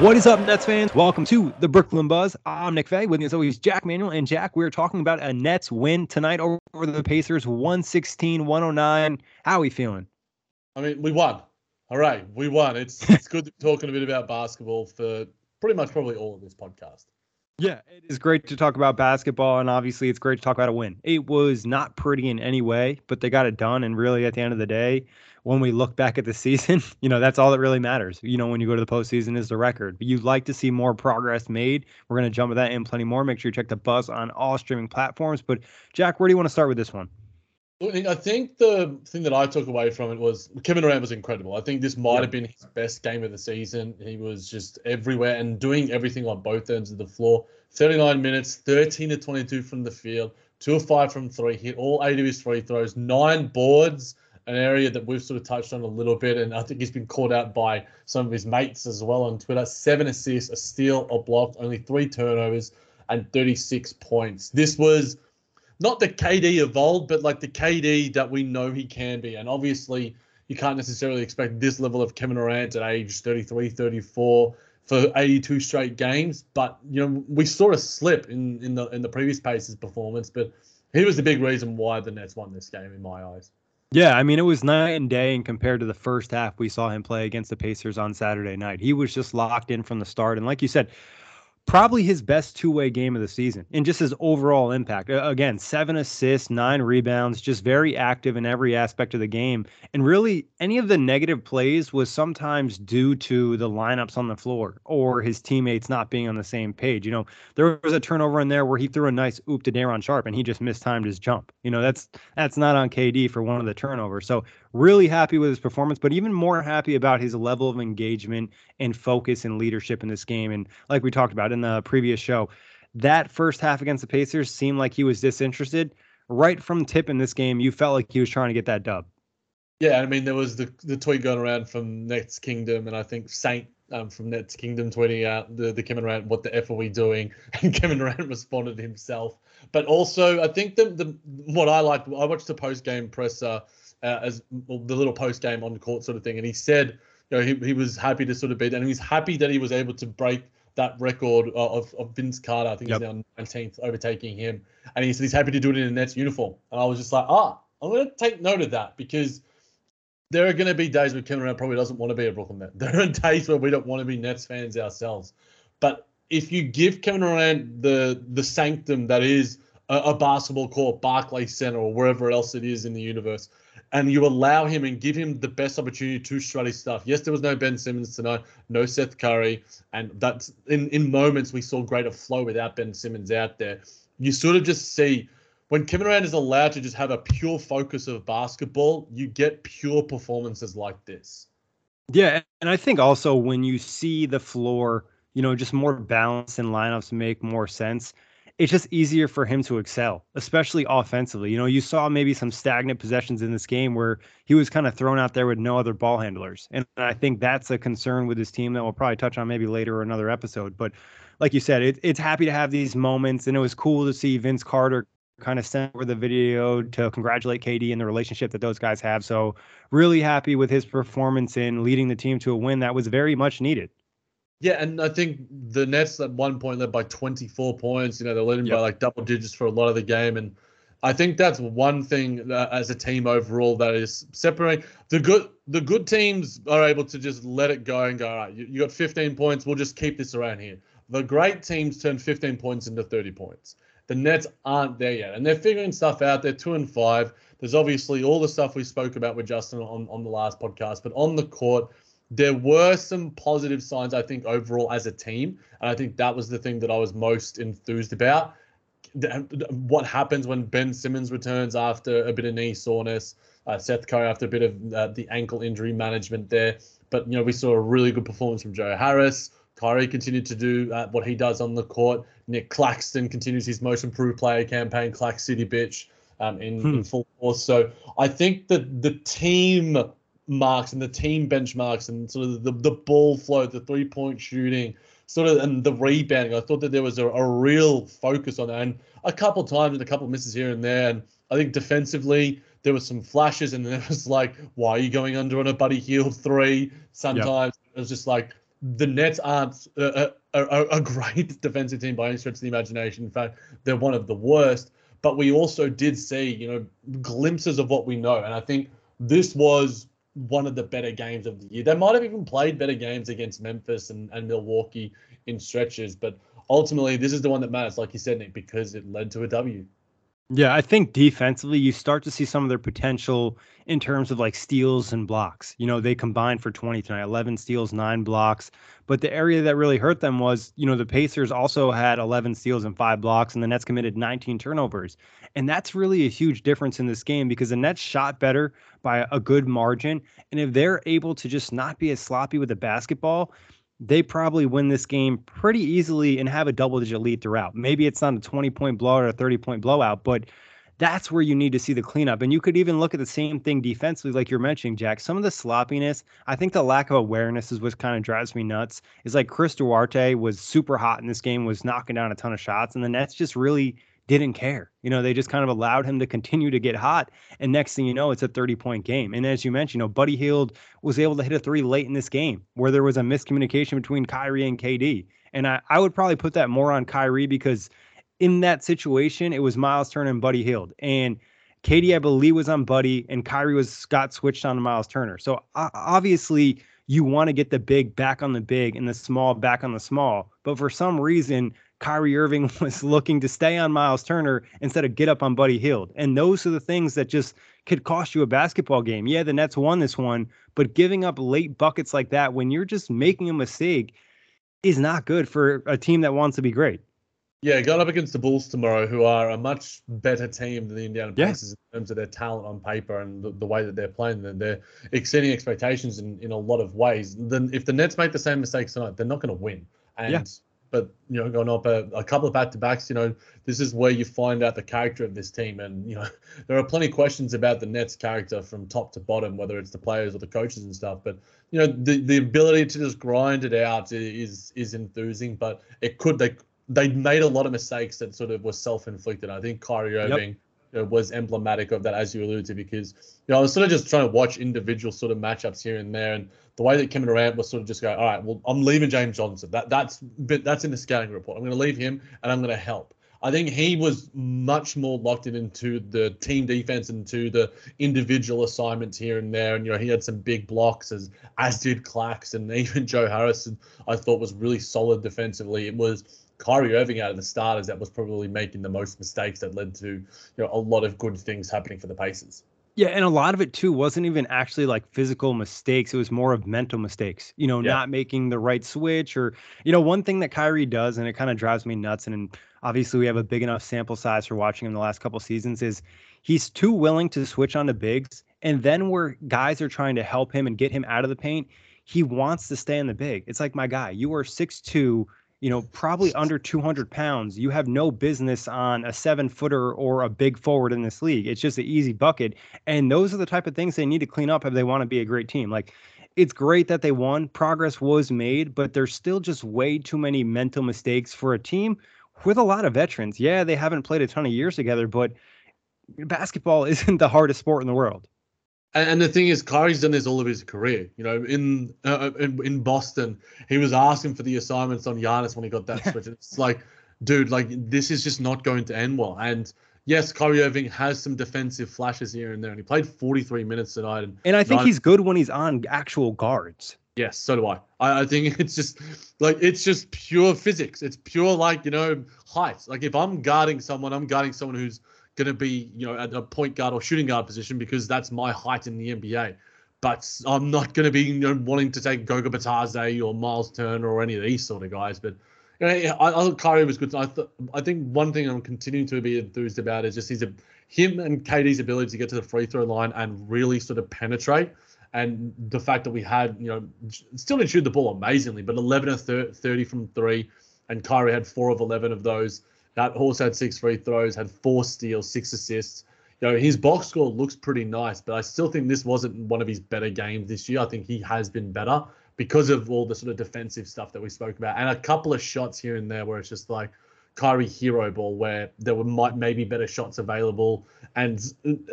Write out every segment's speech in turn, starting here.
What is up, Nets fans? Welcome to the Brooklyn Buzz. I'm Nick Fay. With me as always, Jack Manuel. And Jack, we're talking about a Nets win tonight over the Pacers, 116 109. How are we feeling? I mean, we won. All right, we won. It's it's good talking a bit about basketball for pretty much probably all of this podcast. Yeah, it is great to talk about basketball, and obviously, it's great to talk about a win. It was not pretty in any way, but they got it done. And really, at the end of the day, when we look back at the season, you know, that's all that really matters. You know, when you go to the postseason is the record. But you'd like to see more progress made. We're going to jump with that and plenty more. Make sure you check the buzz on all streaming platforms. But Jack, where do you want to start with this one? I think the thing that I took away from it was Kevin Durant was incredible. I think this might yep. have been his best game of the season. He was just everywhere and doing everything on both ends of the floor. 39 minutes, 13 to 22 from the field, two of five from three, hit all eight of his free throws, nine boards, an area that we've sort of touched on a little bit. And I think he's been called out by some of his mates as well on Twitter. Seven assists, a steal, a block, only three turnovers, and 36 points. This was not the KD of old, but like the KD that we know he can be. And obviously, you can't necessarily expect this level of Kevin Durant at age 33, 34 for 82 straight games. But you know, we saw a slip in in the in the previous Pacers performance, but he was the big reason why the Nets won this game in my eyes. Yeah, I mean it was night and day, and compared to the first half we saw him play against the Pacers on Saturday night, he was just locked in from the start. And like you said, probably his best two-way game of the season and just his overall impact. Again seven assists nine rebounds just very active in every aspect of the game. And really any of the negative plays was sometimes due to the lineups on the floor or his teammates not being on the same page. You know there was a turnover in there where he threw a nice oop to Day'Ron Sharpe and he just mistimed his jump. You know that's that's not on KD for one of the turnovers. So really happy with his performance, but even more happy about his level of engagement and focus and leadership in this game. And like we talked about in the previous show, that first half against the Pacers seemed like he was disinterested. Right from tip in this game, you felt like he was trying to get that dub. Yeah, I mean there was the the tweet going around from Nets Kingdom, and I think Saint um, from Nets Kingdom tweeting out the, the Kevin Durant, what the F are we doing? And Kevin Durant responded himself. But also, I think the, the what I liked, I watched the post game presser uh, as well, the little post game on the court sort of thing, and he said, you know, he, he was happy to sort of beat, and he was happy that he was able to break that record of, of Vince Carter. I think yep. he's now 19th, overtaking him, and he said he's happy to do it in a Nets uniform. And I was just like, ah, I'm going to take note of that because there are going to be days where Kevin Durant probably doesn't want to be a Brooklyn Net. There are days where we don't want to be Nets fans ourselves. But if you give Kevin Durant the the sanctum that is a, a basketball court, Barclays Center, or wherever else it is in the universe, and you allow him and give him the best opportunity to strut his stuff. Yes, there was no Ben Simmons tonight, no Seth Curry, and that's in in moments we saw greater flow without Ben Simmons out there. You sort of just see when Kevin Durant is allowed to just have a pure focus of basketball, you get pure performances like this. Yeah, and I think also when you see the floor, you know, just more balance and lineups make more sense it's just easier for him to excel, especially offensively. You know, you saw maybe some stagnant possessions in this game where he was kind of thrown out there with no other ball handlers. And I think that's a concern with his team that we'll probably touch on maybe later or another episode. But like you said, it, it's happy to have these moments. And it was cool to see Vince Carter kind of sent over the video to congratulate KD and the relationship that those guys have. So really happy with his performance in leading the team to a win that was very much needed. Yeah, and I think the Nets at one point led by 24 points. You know, they're leading yep. by like double digits for a lot of the game, and I think that's one thing uh, as a team overall that is separating the good. The good teams are able to just let it go and go. All right, you, you got 15 points. We'll just keep this around here. The great teams turn 15 points into 30 points. The Nets aren't there yet, and they're figuring stuff out. They're two and five. There's obviously all the stuff we spoke about with Justin on on the last podcast, but on the court there were some positive signs, I think, overall as a team. And I think that was the thing that I was most enthused about. What happens when Ben Simmons returns after a bit of knee soreness, uh, Seth Curry after a bit of uh, the ankle injury management there. But, you know, we saw a really good performance from Joe Harris. Kyrie continued to do uh, what he does on the court. Nic Claxton continues his most improved player campaign, Clax City Bitch, um, in, hmm. in full force. So I think that the team marks and the team benchmarks and sort of the, the ball flow, the three point shooting, sort of and the rebounding. I thought that there was a, a real focus on that. And a couple times and a couple misses here and there. And I think defensively there was some flashes and then it was like, why are you going under on a Buddy Hield three? Sometimes yep. it was just like the Nets aren't a, a, a, great defensive team by any stretch of the imagination. In fact, they're one of the worst. But we also did see, you know, glimpses of what we know. And I think this was one of the better games of the year. They might have even played better games against Memphis and, and Milwaukee in stretches, but ultimately this is the one that matters, like you said, Nick, because it led to a W. Yeah, I think defensively you start to see some of their potential in terms of like steals and blocks. You know, they combined for 20 tonight, 11 steals, 9 blocks. But the area that really hurt them was, you know, the Pacers also had 11 steals and 5 blocks and the Nets committed 19 turnovers. And that's really a huge difference in this game because the Nets shot better by a good margin, and if they're able to just not be as sloppy with the basketball, they probably win this game pretty easily and have a double digit lead throughout. Maybe it's not a 20 point blowout or a 30 point blowout, but that's where you need to see the cleanup. And you could even look at the same thing defensively, like you're mentioning, Jack. Some of the sloppiness, I think the lack of awareness is what kind of drives me nuts. Is like Chris Duarte was super hot in this game, was knocking down a ton of shots, and the Nets just really didn't care. You know, they just kind of allowed him to continue to get hot. And next thing you know, it's a 30 point game. And as you mentioned, you know, Buddy Hield was able to hit a three late in this game where there was a miscommunication between Kyrie and KD. And I, I would probably put that more on Kyrie because in that situation, it was Myles Turner and Buddy Hield. And KD, I believe, was on Buddy, and Kyrie was got switched on to Myles Turner. So uh, obviously, you want to get the big back on the big and the small back on the small. But for some reason, Kyrie Irving was looking to stay on Myles Turner instead of get up on Buddy Hield. And those are the things that just could cost you a basketball game. Yeah, the Nets won this one, but giving up late buckets like that when you're just making a mistake is not good for a team that wants to be great. Yeah, going up against the Bulls tomorrow, who are a much better team than the Indiana Pacers yeah. in terms of their talent on paper and the, the way that they're playing. Then they're exceeding expectations in, in a lot of ways. Then if the Nets make the same mistakes tonight, they're not going to win. And yeah but you know, going up a, a couple of back to backs, you know, this is where you find out the character of this team. And you know, there are plenty of questions about the Nets' character from top to bottom, whether it's the players or the coaches and stuff. But you know, the the ability to just grind it out is is enthusing. But it could they they made a lot of mistakes that sort of were self inflicted. I think Kyrie Irving. Yep know, was emblematic of that, as you alluded to, because you know I was sort of just trying to watch individual sort of matchups here and there, and the way that Kevin Durant was sort of just go, all right, well, I'm leaving James Johnson. That that's that's in the scouting report. I'm going to leave him, and I'm going to help. I think he was much more locked in into the team defense and to the individual assignments here and there. And you know, he had some big blocks as as did Clax and even Joe Harrison. I thought was really solid defensively. It was Kyrie Irving out of the starters that was probably making the most mistakes that led to you know a lot of good things happening for the Pacers. Yeah, and a lot of it too wasn't even actually like physical mistakes. It was more of mental mistakes. You know, yeah. not making the right switch or you know, one thing that Kyrie does and it kind of drives me nuts and obviously we have a big enough sample size for watching him the last couple seasons is he's too willing to switch on the bigs and then where guys are trying to help him and get him out of the paint, he wants to stay in the big. It's like my guy, you are six two you know, probably under 200 pounds, you have no business on a seven footer or a big forward in this league. It's just an easy bucket. And those are the type of things they need to clean up if they want to be a great team. Like, it's great that they won. Progress was made, but there's still just way too many mental mistakes for a team with a lot of veterans. Yeah, they haven't played a ton of years together, but basketball isn't the hardest sport in the world. And, the thing is, Kyrie's done this all of his career. You know, in uh, in, in Boston, he was asking for the assignments on Giannis when he got that switch. it's like, dude, like this is just not going to end well. And yes, Kyrie Irving has some defensive flashes here and there, and he played 43 minutes tonight. And, and I think he's good when he's on actual guards. Yes, so do I. I. I think it's just like it's just pure physics. It's pure like you know height. Like if I'm guarding someone, I'm guarding someone who's going to be, you know, at a point guard or shooting guard position because that's my height in the NBA. But I'm not going to be you know, wanting to take Goga Bitadze or Myles Turner or any of these sort of guys. But you know, I, I thought Kyrie was good. I, th- I think one thing I'm continuing to be enthused about is just his, him and KD's ability to get to the free throw line and really sort of penetrate. And the fact that we had, you know, still didn't shoot the ball amazingly, but 11 of 30 from three, and Kyrie had four of 11 of those. That horse had six free throws, had four steals, six assists. You know, his box score looks pretty nice, but I still think this wasn't one of his better games this year. I think he has been better because of all the sort of defensive stuff that we spoke about, and a couple of shots here and there where it's just like Kyrie hero ball, where there were might maybe better shots available, and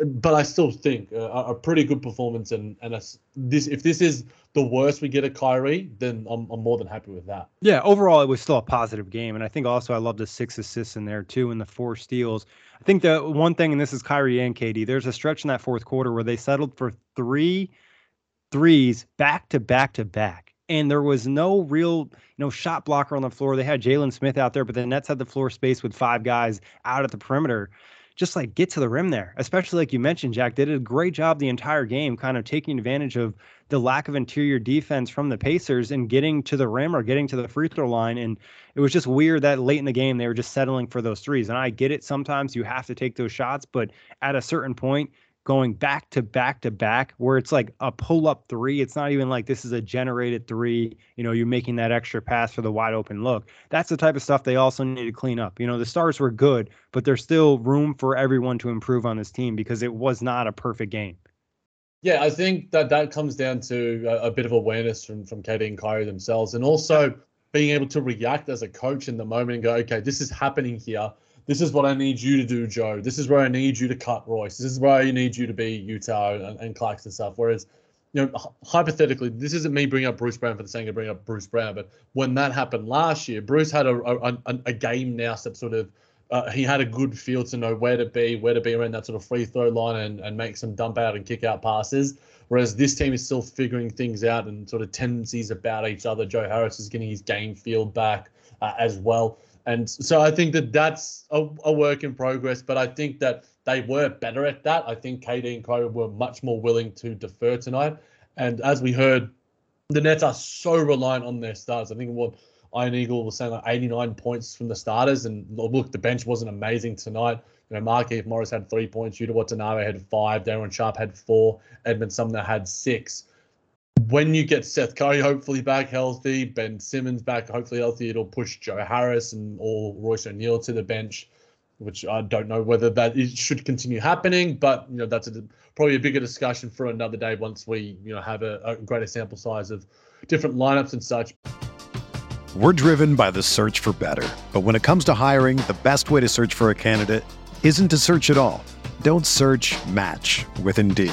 but I still think uh, a, a pretty good performance, and and a, this if this is the worst we get at Kyrie, then I'm, I'm more than happy with that. Yeah, overall, it was still a positive game. And I think also I love the six assists in there too and the four steals. I think the one thing, and this is Kyrie and KD, there's a stretch in that fourth quarter where they settled for three threes back to back to back. And there was no real, you know, shot blocker on the floor. They had Jalen Smith out there, but the Nets had the floor space with five guys out at the perimeter just like get to the rim there, especially like you mentioned, Jack. Did a great job the entire game, kind of taking advantage of the lack of interior defense from the Pacers and getting to the rim or getting to the free throw line. And it was just weird that late in the game they were just settling for those threes. And I get it. Sometimes you have to take those shots, but at a certain point, going back to back to back where it's like a pull up three. It's not even like this is a generated three. You know, you're making that extra pass for the wide open look. That's the type of stuff they also need to clean up. You know, the stars were good, but there's still room for everyone to improve on this team because it was not a perfect game. Yeah, I think that that comes down to a, a bit of awareness from from KD and Kyrie themselves, and also being able to react as a coach in the moment and go, okay, this is happening here this is what I need you to do, Joe. This is where I need you to cut Royce. This is where I need you to be Utah and, and Clarkson stuff. Whereas, you know, hypothetically, this isn't me bringing up Bruce Brown for the sake of bringing up Bruce Brown, but when that happened last year, Bruce had a a, a, game now that sort of uh, he had a good feel to know where to be, where to be around that sort of free throw line and, and make some dump out and kick out passes. Whereas this team is still figuring things out and sort of tendencies about each other. Joe Harris is getting his game field back uh, as well. And so I think that that's a, a, work in progress, but I think that they were better at that. I think KD and Kyrie were much more willing to defer tonight. And as we heard, the Nets are so reliant on their stars. I think what Iron Eagle was saying, like 89 points from the starters. And look, the bench wasn't amazing tonight. You know, Markieff Morris had three points, Yuta Watanabe had five, Day'Ron Sharpe had four, Edmund Sumner had six when you get Seth Curry hopefully back healthy, Ben Simmons back hopefully healthy, it'll push Joe Harris and or Royce O'Neale to the bench, which I don't know whether that should continue happening, but you know that's a, probably a bigger discussion for another day once we you know have a, a greater sample size of different lineups and such. We're driven by the search for better, but when it comes to hiring, the best way to search for a candidate isn't to search at all. Don't search. Match with Indeed.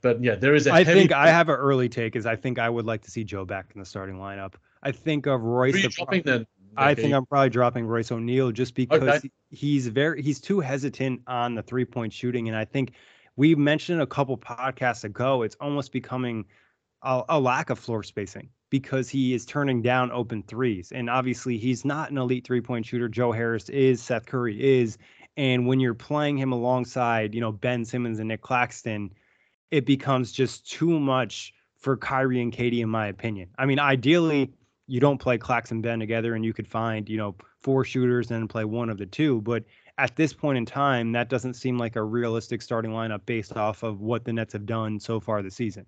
But yeah, there is a. I think I have an early take. Is I think I would like to see Joe back in the starting lineup. I think of Royce. Who are you dropping then? I think I'm probably dropping Royce O'Neale just because okay. he's very he's too hesitant on the three point shooting, and I think we mentioned a couple podcasts ago. It's almost becoming a, a lack of floor spacing because he is turning down open threes, and obviously he's not an elite three point shooter. Joe Harris is, Seth Curry is, and when you're playing him alongside, you know Ben Simmons and Nic Claxton, it becomes just too much for Kyrie and KD, in my opinion. I mean, ideally you don't play Clax and Ben together and you could find, you know, four shooters and play one of the two. But at this point in time, that doesn't seem like a realistic starting lineup based off of what the Nets have done so far this season.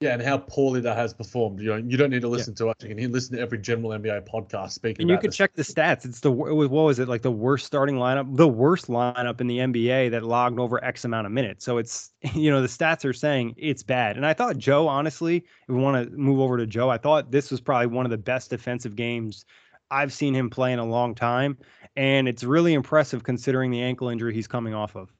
Yeah, and how poorly that has performed. You know, you don't need to listen yeah. to us. You can listen to every general NBA podcast speaking. And you can check the stats. It's the what was it like the worst starting lineup, the worst lineup in the NBA that logged over X amount of minutes. So it's you know the stats are saying it's bad. And I thought Joe, honestly, if we want to move over to Joe, I thought this was probably one of the best defensive games I've seen him play in a long time, and it's really impressive considering the ankle injury he's coming off of.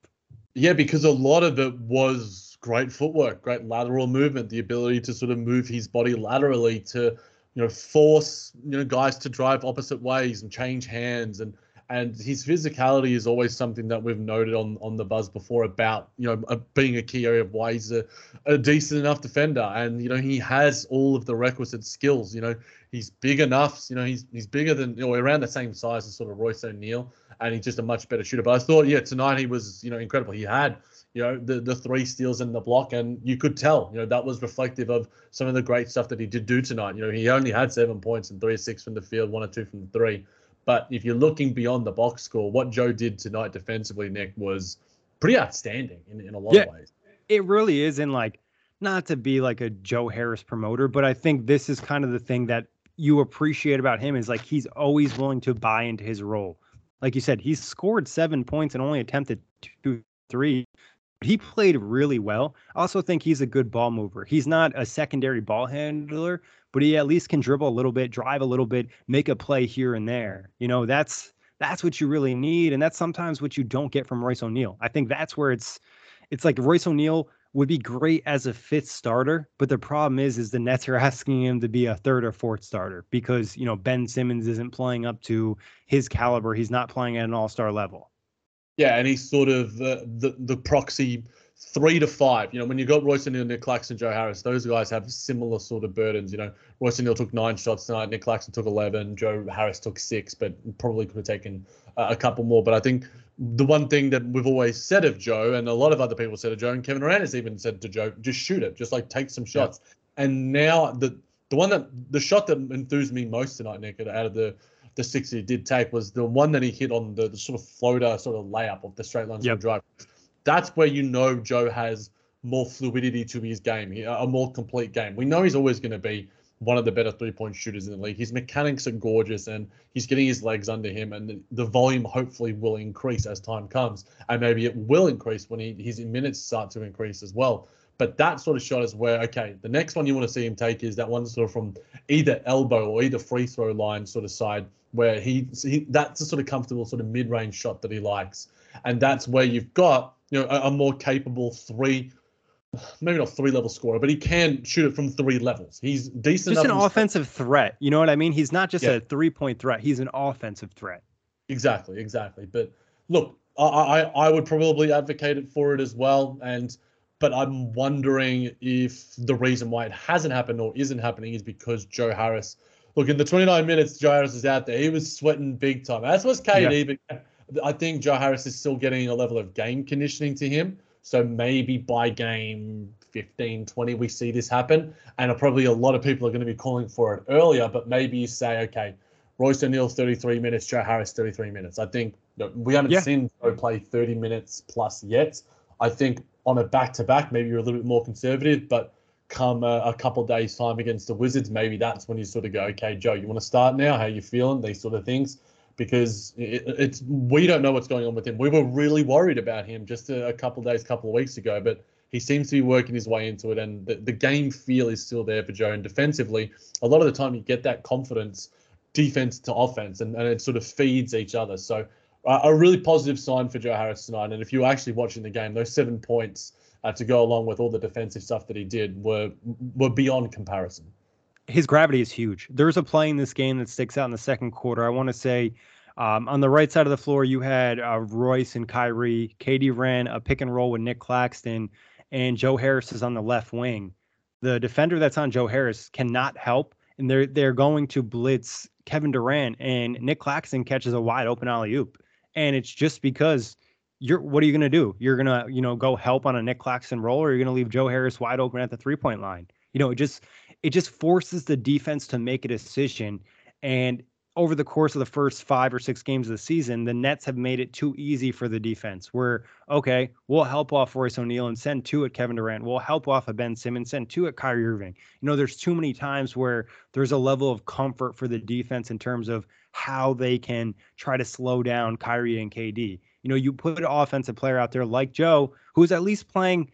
Yeah, because a lot of it was great footwork, great lateral movement, the ability to sort of move his body laterally to, you know, force you know guys to drive opposite ways and change hands. And and his physicality is always something that we've noted on on the buzz before about you know being a key area of why he's a, a decent enough defender. And you know he has all of the requisite skills. You know he's big enough you know he's he's bigger than or around the same size as sort of Royce O'Neale and he's just a much better shooter. But I thought yeah tonight he was you know incredible. He had you know, the, the three steals in the block. And you could tell, you know, that was reflective of some of the great stuff that he did do tonight. You know, he only had seven points and three or six from the field, one or two from the three. But if you're looking beyond the box score, what Joe did tonight defensively, Nick, was pretty outstanding in, in a lot yeah, of ways. It really is. And like, not to be like a Joe Harris promoter, but I think this is kind of the thing that you appreciate about him is like he's always willing to buy into his role. Like you said, he's scored seven points and only attempted two, three he played really well. I also think he's a good ball mover. He's not a secondary ball handler, but he at least can dribble a little bit, drive a little bit, make a play here and there. You know, that's that's what you really need, and that's sometimes what you don't get from Royce O'Neale. I think that's where it's it's like Royce O'Neale would be great as a fifth starter, but the problem is is the Nets are asking him to be a third or fourth starter because, you know, Ben Simmons isn't playing up to his caliber. He's not playing at an all-star level. Yeah, and he's sort of the, the, the proxy three to five. You know, when you've got Royce O'Neale, Nic Claxton, Joe Harris, those guys have similar sort of burdens. You know, Royce O'Neale took nine shots tonight, Nic Claxton took 11, Joe Harris took six, but probably could have taken uh, a couple more. But I think the one thing that we've always said of Joe, and a lot of other people said of Joe, and Kevin Durant has even said to Joe, just shoot it, just like take some shots. Yeah. And now the the one that the shot that enthused me most tonight, Nick, out of the the six he did take was the one that he hit on the, the sort of floater sort of layup of the straight line yep. drive. That's where you know Joe has more fluidity to his game, a more complete game. We know he's always going to be one of the better three point shooters in the league. His mechanics are gorgeous and he's getting his legs under him, and the volume hopefully will increase as time comes. And maybe it will increase when he, his minutes start to increase as well. But that sort of shot is where, okay, the next one you want to see him take is that one sort of from either elbow or either free throw line sort of side where he, he that's a sort of comfortable sort of mid-range shot that he likes. And that's where you've got, you know, a, a more capable three maybe not three level scorer, but he can shoot it from three levels. He's decent. Just an offensive threat. You know what I mean? He's not just yeah. a three point threat. He's an offensive threat. Exactly, exactly. But look, I, I I would probably advocate it for it as well. And but I'm wondering if the reason why it hasn't happened or isn't happening is because Joe Harris. Look, in the 29 minutes Joe Harris is out there, he was sweating big time. As was KD, yeah. but I think Joe Harris is still getting a level of game conditioning to him. So maybe by game 15, 20, we see this happen. And probably a lot of people are going to be calling for it earlier, but maybe you say, okay, Royce O'Neale 33 minutes, Joe Harris 33 minutes. I think we haven't yeah. seen Joe play 30 minutes plus yet. I think on a back to back, maybe you're a little bit more conservative, but come a, a couple days time against the Wizards, maybe that's when you sort of go, okay, Joe, you want to start now? How you feeling? These sort of things, because it, it's we don't know what's going on with him. We were really worried about him just a, a couple days, couple of weeks ago, but he seems to be working his way into it, and the, the game feel is still there for Joe. And defensively, a lot of the time you get that confidence, defense to offense, and, and it sort of feeds each other. So a really positive sign for Joe Harris tonight. And if you were actually watching the game, those seven points uh, to go along with all the defensive stuff that he did were were beyond comparison. his gravity is huge. There's a play in this game that sticks out in the second quarter. I want to say um, on the right side of the floor, you had uh, Royce and Kyrie. KD ran a pick and roll with Nic Claxton, and Joe Harris is on the left wing. The defender that's on Joe Harris cannot help, and they're they're going to blitz Kevin Durant, and Nic Claxton catches a wide open alley oop, and it's just because you're what are you going to do? You're going to, you know, go help on a Nic Claxton roll or you're going to leave Joe Harris wide open at the three-point line. You know, it just it just forces the defense to make a decision and over the course of the first 5 or 6 games of the season, the Nets have made it too easy for the defense. Where okay, we'll help off Royce O'Neale and send two at Kevin Durant. We'll help off a Ben Simmons, send two at Kyrie Irving. You know, there's too many times where there's a level of comfort for the defense in terms of how they can try to slow down Kyrie and KD. You know, you put an offensive player out there like Joe, who's at least playing,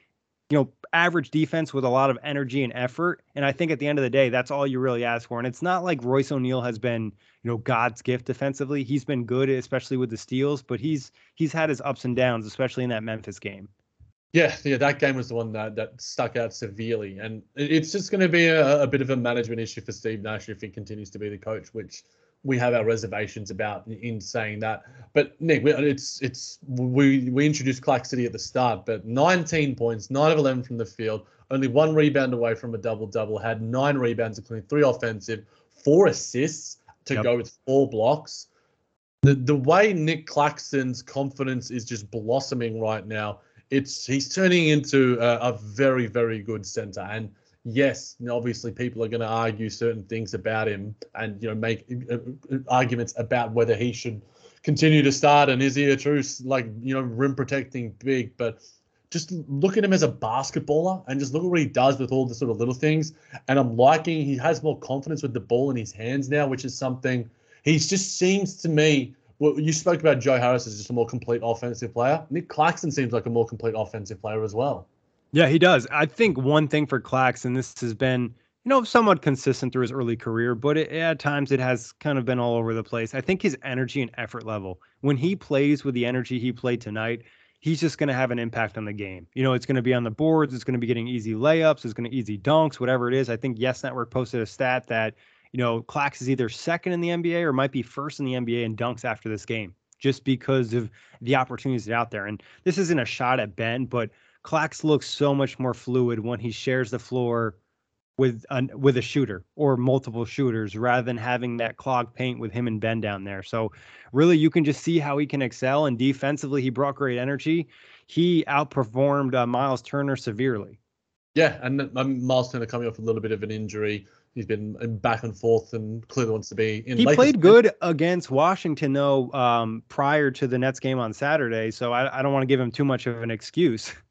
you know, average defense with a lot of energy and effort. And I think at the end of the day, that's all you really ask for. And it's not like Royce O'Neale has been, you know, God's gift defensively. He's been good, especially with the steals, but he's he's had his ups and downs, especially in that Memphis game. Yeah, yeah, that game was the one that, that stuck out severely, and it's just going to be a, a bit of a management issue for Steve Nash if he continues to be the coach, which we have our reservations about in saying that. But Nick, it's it's we we introduced Clark City at the start, but 19 points, nine of 11 from the field, only one rebound away from a double double. Had nine rebounds, including three offensive, four assists to yep. go with four blocks. The the way Nic Claxton's confidence is just blossoming right now. It's he's turning into a, a very very good center and yes, obviously people are going to argue certain things about him and you know make uh, uh, arguments about whether he should continue to start and is he a true like you know rim protecting big, but just look at him as a basketballer and just look at what he does with all the sort of little things. And I'm liking he has more confidence with the ball in his hands now, which is something he just seems to me. Well, you spoke about Joe Harris as just a more complete offensive player. Nic Claxton seems like a more complete offensive player as well. Yeah, he does. I think one thing for Clax, and this has been, you know, somewhat consistent through his early career, but it, at times it has kind of been all over the place. I think his energy and effort level, when he plays with the energy he played tonight, he's just going to have an impact on the game. You know, it's going to be on the boards, it's going to be getting easy layups, it's going to easy dunks, whatever it is. I think Yes Network posted a stat that, you know, Clax is either second in the NBA or might be first in the NBA in dunks after this game, just because of the opportunities out there. And this isn't a shot at Ben, but Clax looks so much more fluid when he shares the floor with a, with a shooter or multiple shooters rather than having that clog paint with him and Ben down there. So really you can just see how he can excel and defensively he brought great energy. He outperformed uh, Myles Turner severely. Yeah, and um, Myles Turner coming off a little bit of an injury. He's been back and forth and clearly wants to be in. He Lakers played good against Washington though um, prior to the Nets game on Saturday, so I, I don't want to give him too much of an excuse.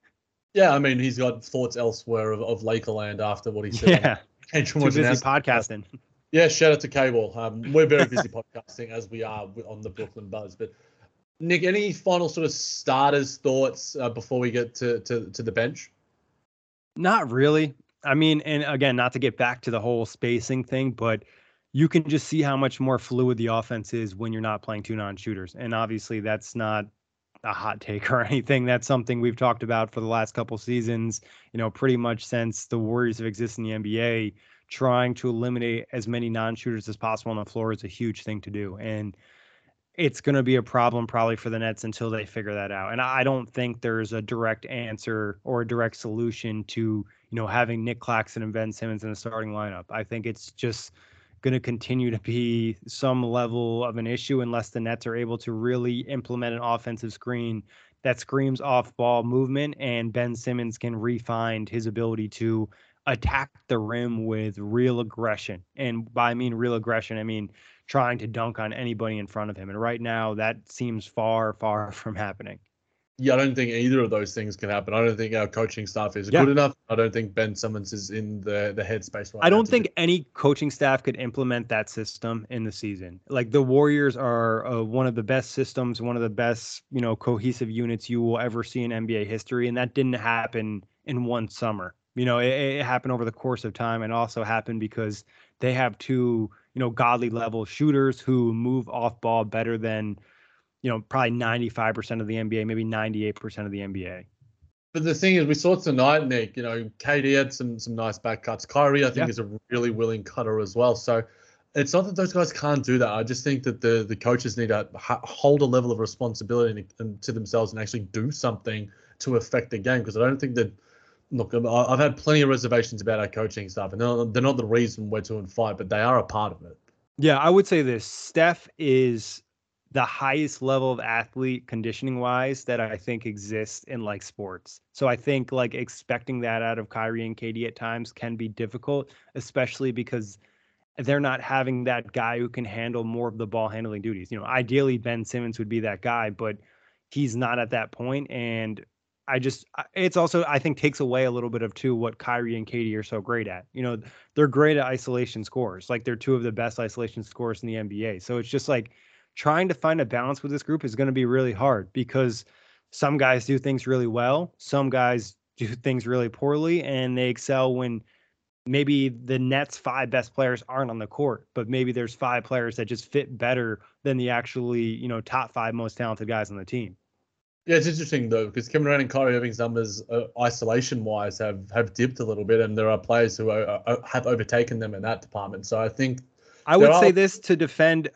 Yeah, I mean, he's got thoughts elsewhere of, of Lakerland after what he said. Yeah, too busy podcasting. Yeah, shout out to Cable. Um, we're very busy podcasting as we are on the Brooklyn Buzz. But Nick, any final sort of starters thoughts uh, before we get to, to to the bench? Not really. I mean, and again, not to get back to the whole spacing thing, but you can just see how much more fluid the offense is when you're not playing two non-shooters, and obviously that's not a hot take or anything. That's something we've talked about for the last couple seasons, you know, pretty much since the Warriors have existed in the NBA. Trying to eliminate as many non shooters as possible on the floor is a huge thing to do. And it's going to be a problem probably for the Nets until they figure that out. And I don't think there's a direct answer or a direct solution to, you know, having Nic Claxton and Ben Simmons in the starting lineup. I think it's just going to continue to be some level of an issue unless the Nets are able to really implement an offensive screen that screams off ball movement and Ben Simmons can refine his ability to attack the rim with real aggression. And by I mean real aggression, I mean trying to dunk on anybody in front of him. And right now that seems far, far from happening yeah, I don't think either of those things can happen. I don't think our coaching staff is yeah. good enough. I don't think Ben Simmons is in the the headspace right I don't think do. any coaching staff could implement that system in the season. Like the Warriors are uh, one of the best systems, one of the best you know cohesive units you will ever see in NBA history, and that didn't happen in one summer. You know, it, it happened over the course of time, and also happened because they have two you know godly level shooters who move off ball better than you know, probably 95% of the NBA, maybe 98% of the NBA. But the thing is, we saw tonight, Nick. You know, KD had some some nice back cuts. Kyrie, I think, yeah. is a really willing cutter as well. So it's not that those guys can't do that. I just think that the the coaches need to ha- hold a level of responsibility to themselves and actually do something to affect the game. Because I don't think that. Look, I've had plenty of reservations about our coaching stuff, and they're not, they're not the reason we're two and five, but they are a part of it. Yeah, I would say this: Steph is the highest level of athlete conditioning wise that I think exists in like sports. So I think like expecting that out of Kyrie and KD at times can be difficult, especially because they're not having that guy who can handle more of the ball handling duties. You know, ideally Ben Simmons would be that guy, but he's not at that point and I just it's also I think takes away a little bit of too what Kyrie and KD are so great at. You know, they're great at isolation scores. Like they're two of the best isolation scores in the NBA. So it's just like trying to find a balance with this group is going to be really hard because some guys do things really well, some guys do things really poorly, and they excel when maybe the Nets' five best players aren't on the court, but maybe there's five players that just fit better than the actually, you know, top five most talented guys on the team. Yeah, it's interesting though because Kevin Durant and Kyrie Irving's numbers, uh, isolation-wise, have have dipped a little bit, and there are players who are, are, have overtaken them in that department. So I think I would are... say this to defend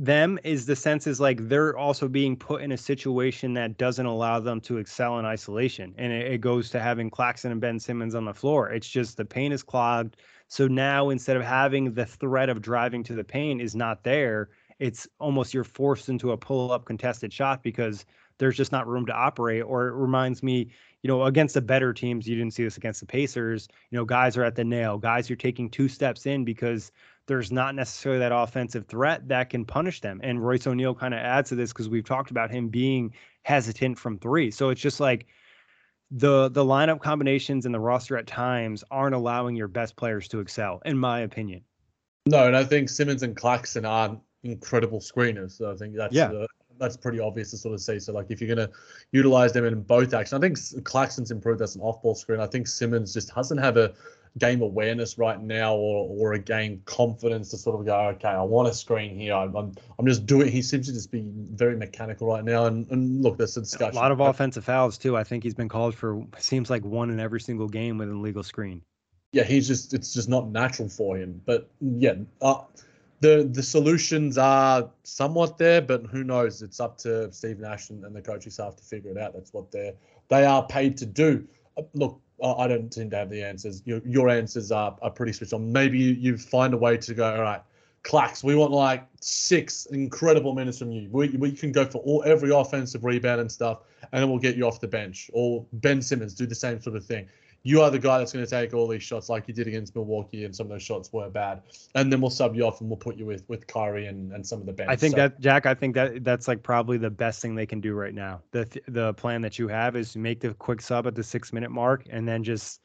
them is the sense is like they're also being put in a situation that doesn't allow them to excel in isolation. And it, it, goes to having Claxton and Ben Simmons on the floor. It's just the paint is clogged. So now instead of having the threat of driving to the paint is not there, it's almost you're forced into a pull up contested shot because there's just not room to operate. Or it reminds me, you know, against the better teams, you didn't see this against the Pacers. You know, guys are at the nail. Guys, you're taking two steps in because there's not necessarily that offensive threat that can punish them. And Royce O'Neale kind of adds to this because we've talked about him being hesitant from three. So it's just like the the lineup combinations and the roster at times aren't allowing your best players to excel, in my opinion. No, and I think Simmons and Claxton are incredible screeners. So I think that's yeah. Uh, that's pretty obvious to sort of see. So like if you're going to utilize them in both actions, I think Claxton's improved as an off-ball screen. I think Simmons just doesn't have a game awareness right now or or a game confidence to sort of go, okay, I want a screen here. I'm I'm, I'm just doing. He seems to just be very mechanical right now. And and look, there's a discussion. A lot of offensive fouls too. I think he's been called for. Seems like one in every single game with an illegal screen. Yeah, he's just it's just not natural for him. But yeah. Uh, the the solutions are somewhat there, but who knows? It's up to Steve Nash and, and the coaching staff to figure it out. That's what they're they are paid to do. Uh, look, I don't seem to have the answers. Your, your answers are, are pretty switched on. Maybe you, you find a way to go, all right, Clax, we want like six incredible minutes from you. We, we can go for all every offensive rebound and stuff, and then we'll get you off the bench. Or Ben Simmons, do the same sort of thing you are the guy that's going to take all these shots like you did against Milwaukee, and some of those shots were bad. And then we'll sub you off and we'll put you with with Kyrie and, and some of the bench. I think so. that Jack, I think that that's like probably the best thing they can do right now. The the plan that you have is make the quick sub at the six minute mark and then just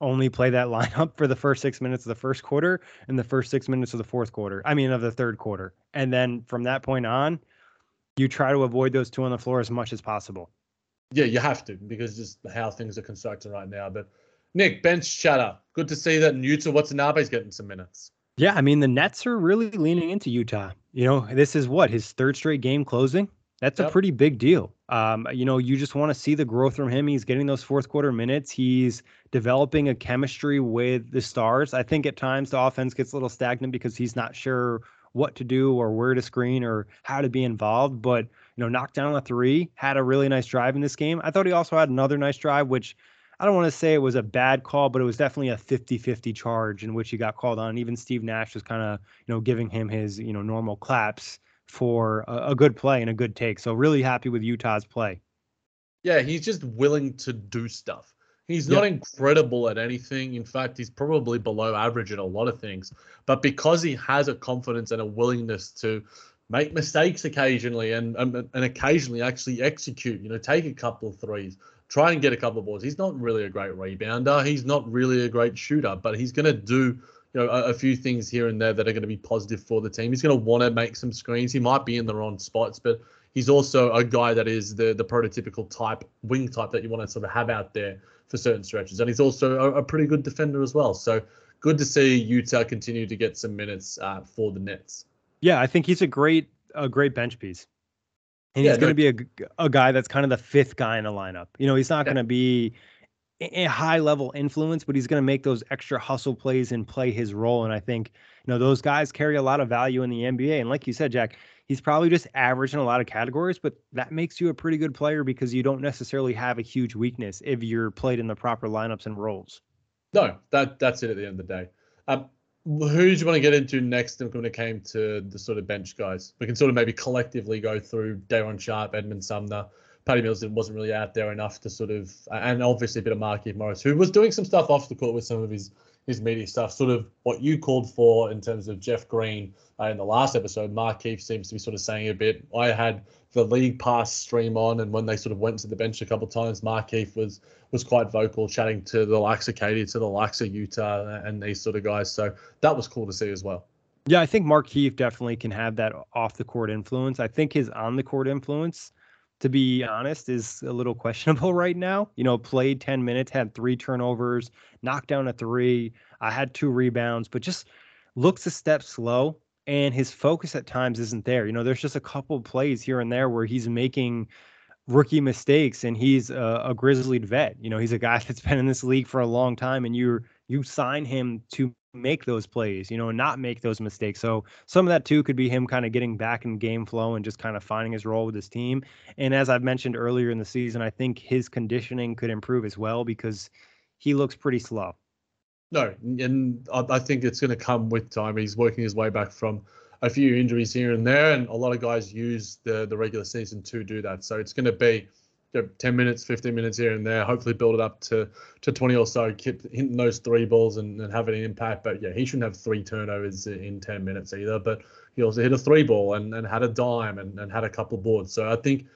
only play that lineup for the first six minutes of the first quarter and the first six minutes of the fourth quarter. I mean of the third quarter. And then from that point on, you try to avoid those two on the floor as much as possible. Yeah, you have to because just how things are constructed right now. But Nick, bench chatter. Good to see that in Yuta Watanabe's getting some minutes. Yeah, I mean the Nets are really leaning into Yuta. You know, this is what his third straight game closing. That's yep. a pretty big deal. Um, you know, you just want to see the growth from him. He's getting those fourth quarter minutes. He's developing a chemistry with the stars. I think at times the offense gets a little stagnant because he's not sure what to do or where to screen or how to be involved. But you know, knocked down a three, had a really nice drive in this game. I thought he also had another nice drive, which I don't want to say it was a bad call, but it was definitely a 50-50 charge in which he got called on. Even Steve Nash was kind of, you know, giving him his, you know, normal claps for a, a, good play and a good take. So really happy with Yuta's play. Yeah, he's just willing to do stuff. He's not yep. incredible at anything. In fact, he's probably below average in a lot of things. But because he has a confidence and a willingness to make mistakes occasionally and, and, and occasionally actually execute, you know, take a couple of threes, try and get a couple of balls. He's not really a great rebounder. He's not really a great shooter, but he's going to do you know a, a, few things here and there that are going to be positive for the team. He's going to want to make some screens. He might be in the wrong spots, but he's also a guy that is the the prototypical type wing type that you want to sort of have out there for certain stretches. And he's also a, a pretty good defender as well. So good to see Yuta continue to get some minutes uh, for the Nets. Yeah, I think he's a great a great bench piece. And yeah, he's going to be a, a guy that's kind of the fifth guy in the lineup. You know, he's not yeah. going to be a high level influence, but he's going to make those extra hustle plays and play his role. And I think, you know, those guys carry a lot of value in the NBA. And like you said, Jack, he's probably just average in a lot of categories, but that makes you a pretty good player because you don't necessarily have a huge weakness if you're played in the proper lineups and roles. No, that that's it at the end of the day. Um, who do you want to get into next when it came to the sort of bench guys? We can sort of maybe collectively go through Day'Ron Sharpe, Edmond Sumner, Patty Mills wasn't really out there enough to sort of, and obviously a bit of Markieff Morris, who was doing some stuff off the court with some of his his media stuff, sort of what you called for in terms of Jeff Green uh, in the last episode. Markieff seems to be sort of saying a bit. I had the league pass stream on, and when they sort of went to the bench a couple of times, Markieff was was quite vocal, chatting to the likes of KD, to the likes of Yuta, and these sort of guys. So that was cool to see as well. Yeah, I think Markieff definitely can have that off the court influence. I think his on the court influence to be honest, is a little questionable right now. You know, played 10 minutes, had three turnovers, knocked down a three. I had two rebounds, but just looks a step slow. And his focus at times isn't there. You know, there's just a couple plays here and there where he's making rookie mistakes and he's a, a grizzlied vet. You know, he's a guy that's been in this league for a long time and you you sign him to make those plays, you know, not make those mistakes. So some of that too could be him kind of getting back in game flow and just kind of finding his role with his team. And as I've mentioned earlier in the season, I think his conditioning could improve as well because he looks pretty slow. No, and I think it's going to come with time. He's working his way back from a few injuries here and there, and a lot of guys use the the regular season to do that. So it's going to be you know, 10 minutes, 15 minutes here and there, hopefully build it up to, to 20 or so, keep hitting those three balls and, and having an impact. But yeah, he shouldn't have three turnovers in 10 minutes either. But he also hit a three ball and, and had a dime and, and had a couple boards. So I think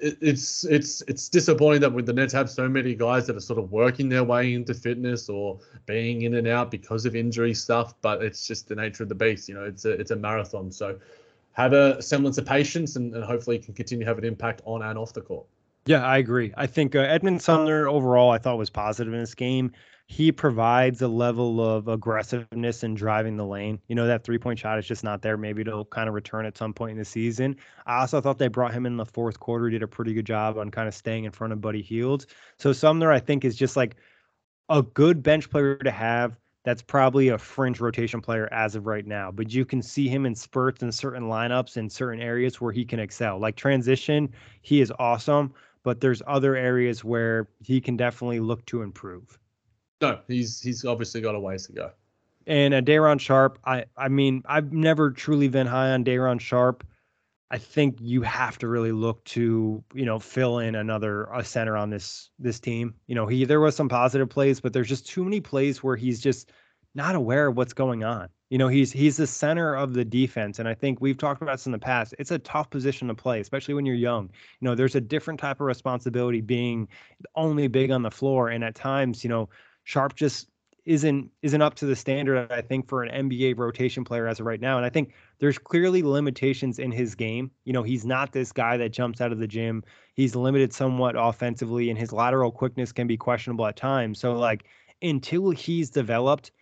it, it's it's it's disappointing that with the Nets have so many guys that are sort of working their way into fitness or being in and out because of injury stuff. But it's just the nature of the beast. You know, it's a it's a marathon. So have a semblance of patience and, and hopefully can continue to have an impact on and off the court. Yeah, I agree. I think uh, Edmond Sumner overall, I thought was positive in this game. He provides a level of aggressiveness in driving the lane. You know, that three point shot is just not there. Maybe it'll kind of return at some point in the season. I also thought they brought him in the fourth quarter, did a pretty good job on kind of staying in front of Buddy Hield. So Sumner, I think, is just like a good bench player to have. That's probably a fringe rotation player as of right now, but you can see him in spurts in certain lineups in certain areas where he can excel. Like transition, he is awesome but there's other areas where he can definitely look to improve. No, he's he's obviously got a ways to go. And uh, Day'Ron Sharpe, I I mean, I've never truly been high on Day'Ron Sharpe. I think you have to really look to you know fill in another a center on this this team. You know, he there was some positive plays, but there's just too many plays where he's just not aware of what's going on. You know, he's he's the center of the defense, and I think we've talked about this in the past. It's a tough position to play, especially when you're young. You know, there's a different type of responsibility being only big on the floor, and at times, you know, Sharpe just isn't isn't up to the standard I think for an NBA rotation player as of right now. And I think there's clearly limitations in his game. You know, he's not this guy that jumps out of the gym. He's limited somewhat offensively, and his lateral quickness can be questionable at times. So like until he's developed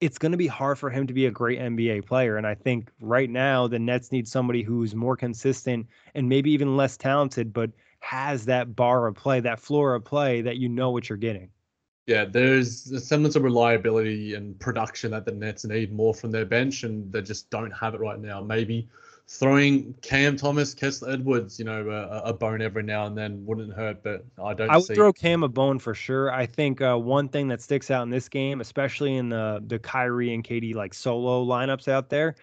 it's going to be hard for him to be a great NBA player. And I think right now the Nets need somebody who's more consistent and maybe even less talented, but has that bar of play, that floor of play that you know what you're getting. Yeah, there's a semblance of reliability and production that the Nets need more from their bench, and they just don't have it right now. Maybe throwing Cam Thomas, Kessler Edwards, you know, a, a, bone every now and then wouldn't hurt, but I don't. I would see... throw Cam a bone for sure. I think uh, one thing that sticks out in this game, especially in the the Kyrie and KD like solo lineups out there,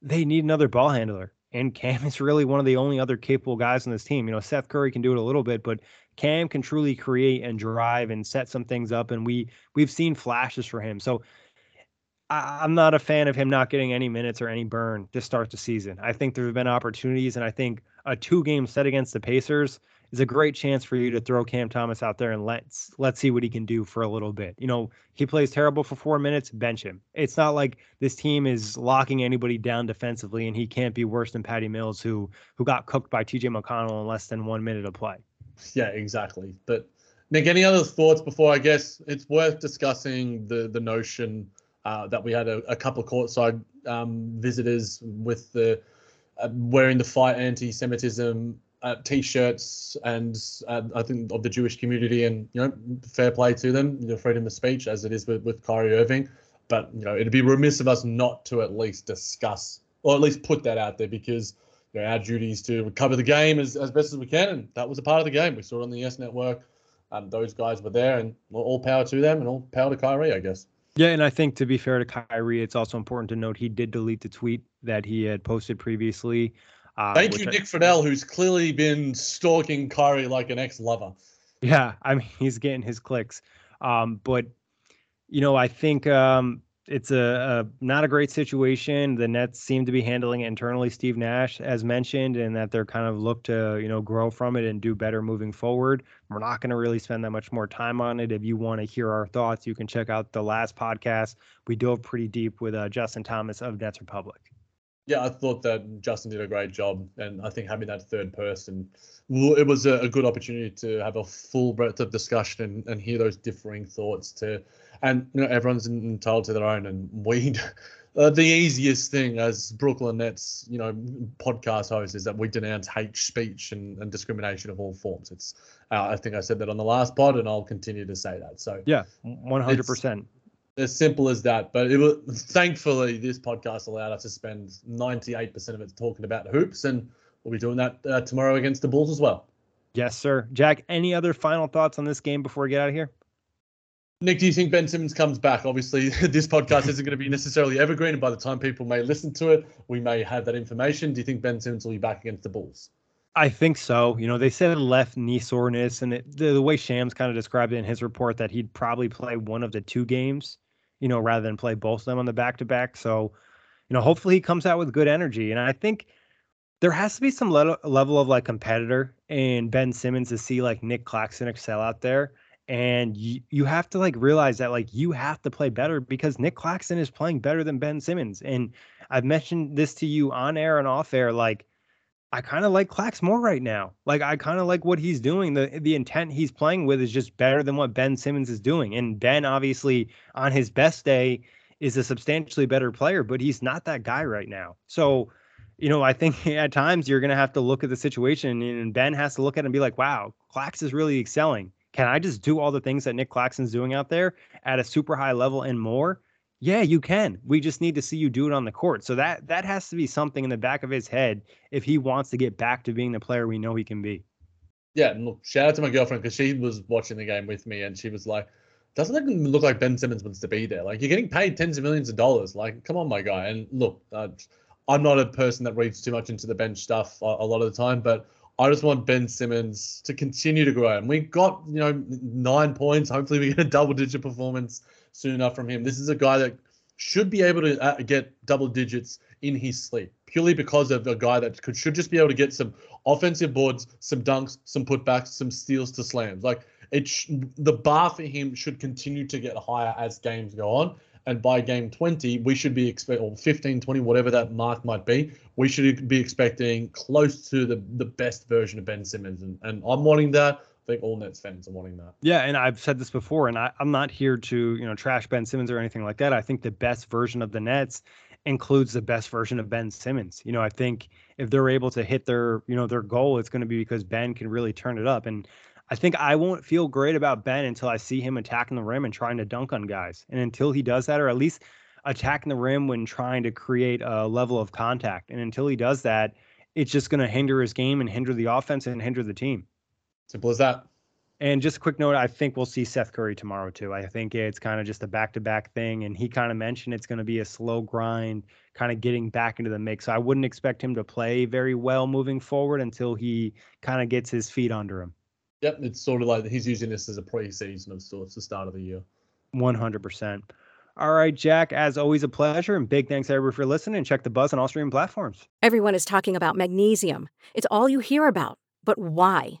they need another ball handler. And Cam is really one of the only other capable guys on this team. You know, Seth Curry can do it a little bit, but Cam can truly create and drive and set some things up. And we we've seen flashes for him. So I, am not a fan of him not getting any minutes or any burn to start the season. I think there have been opportunities, and I think a two game set against the Pacers is a great chance for you to throw Cam Thomas out there and let's let's see what he can do for a little bit. You know, he plays terrible for four minutes, bench him. It's not like this team is locking anybody down defensively, and he can't be worse than Patty Mills, who who got cooked by T.J. McConnell in less than one minute of play. Yeah, exactly. But Nick, any other thoughts before I guess it's worth discussing the the notion uh, that we had a, a couple of courtside um, visitors with the uh, wearing the fight anti-Semitism uh, t-shirts and uh, I think of the Jewish community and you know fair play to them, know, freedom of speech as it is with, with Kyrie Irving. But you know it'd be remiss of us not to at least discuss or at least put that out there because you know our duty is to cover the game as, as best as we can, and that was a part of the game. We saw it on the Yes Network. Um, those guys were there, and all power to them, and all power to Kyrie, I guess. Yeah, and I think to be fair to Kyrie, it's also important to note he did delete the tweet that he had posted previously. Uh, Thank you, Nick Friedell, who's clearly been stalking Kyrie like an ex-lover. Yeah, I mean he's getting his clicks, um, but you know I think um, it's a, a, not a great situation. The Nets seem to be handling it internally. Steve Nash, as mentioned, and that they're kind of look to you know grow from it and do better moving forward. We're not going to really spend that much more time on it. If you want to hear our thoughts, you can check out the last podcast. We dove pretty deep with uh, Justin Thomas of Nets Republic. Yeah, I thought that Justin did a great job, and I think having that third person, it was a, good opportunity to have a full breadth of discussion and, and hear those differing thoughts to and you know everyone's entitled to their own. And we, uh, the easiest thing as Brooklyn Nets, you know, podcast host is that we denounce hate speech and, and discrimination of all forms. It's, uh, I think I said that on the last pod, and I'll continue to say that. So yeah, one hundred percent. As simple as that. But it was thankfully this podcast allowed us to spend ninety eight percent of it talking about hoops, and we'll be doing that uh, tomorrow against the Bulls as well. Yes, sir. Jack, any other final thoughts on this game before we get out of here? Nick, do you think Ben Simmons comes back? Obviously, this podcast isn't going to be necessarily evergreen, and by the time people may listen to it, we may have that information. Do you think Ben Simmons will be back against the Bulls? I think so. You know, they said left knee soreness, and it, the, the way Shams kind of described it in his report that he'd probably play one of the two games, you know, rather than play both of them on the back to back. So, you know, hopefully he comes out with good energy. And I think there has to be some le- level of like competitor in Ben Simmons to see like Nic Claxton excel out there and you, you have to like realize that like you have to play better because Nic Claxton is playing better than Ben Simmons. And I've mentioned this to you on air and off air. Like I kind of like Clax more right now. Like I kind of like what he's doing. The the intent he's playing with is just better than what Ben Simmons is doing. And Ben obviously on his best day is a substantially better player, but he's not that guy right now. So you know, I think at times you're going to have to look at the situation and Ben has to look at it and be like, wow, Clax is really excelling. Can I just do all the things that Nic Claxton's doing out there at a super high level and more? Yeah, you can. We just need to see you do it on the court. So that that has to be something in the back of his head if he wants to get back to being the player we know he can be. Yeah, and look, shout out to my girlfriend because she was watching the game with me and she was like, doesn't it look like Ben Simmons wants to be there? Like you're getting paid tens of millions of dollars. Like, come on, my guy. And look, uh, I'm not a person that reads too much into the bench stuff a, a lot of the time, but I just want Ben Simmons to continue to grow. And we got, you know, nine points. Hopefully, we get a double digit performance soon enough from him. This is a guy that should be able to uh, get double digits in his sleep purely because of a guy that could should just be able to get some offensive boards, some dunks, some putbacks, some steals to slams. Like it, sh- the bar for him should continue to get higher as games go on and by game 20 we should be expecting or 15 20 whatever that mark might be we should be expecting close to the the best version of ben simmons and, and i'm wanting that think all Nets fans are wanting that. Yeah, and I've said this before, and I, I'm not here to you know trash Ben Simmons or anything like that. I think the best version of the Nets includes the best version of Ben Simmons. You know, I think if they're able to hit their you know their goal, it's going to be because Ben can really turn it up. And I think I won't feel great about Ben until I see him attacking the rim and trying to dunk on guys. And until he does that, or at least attacking the rim when trying to create a level of contact. And until he does that, it's just going to hinder his game and hinder the offense and hinder the team. Simple as that. And just a quick note, I think we'll see Seth Curry tomorrow too. I think it's kind of just a back-to-back thing, and he kind of mentioned it's going to be a slow grind, kind of getting back into the mix. So I wouldn't expect him to play very well moving forward until he kind of gets his feet under him. Yep, it's sort of like he's using this as a pre-season of sorts, the start of the year. One hundred percent. All right, Jack, as always, a pleasure. And big thanks, everybody, for listening. Check the buzz on all streaming platforms. Everyone is talking about magnesium. It's all you hear about. But why?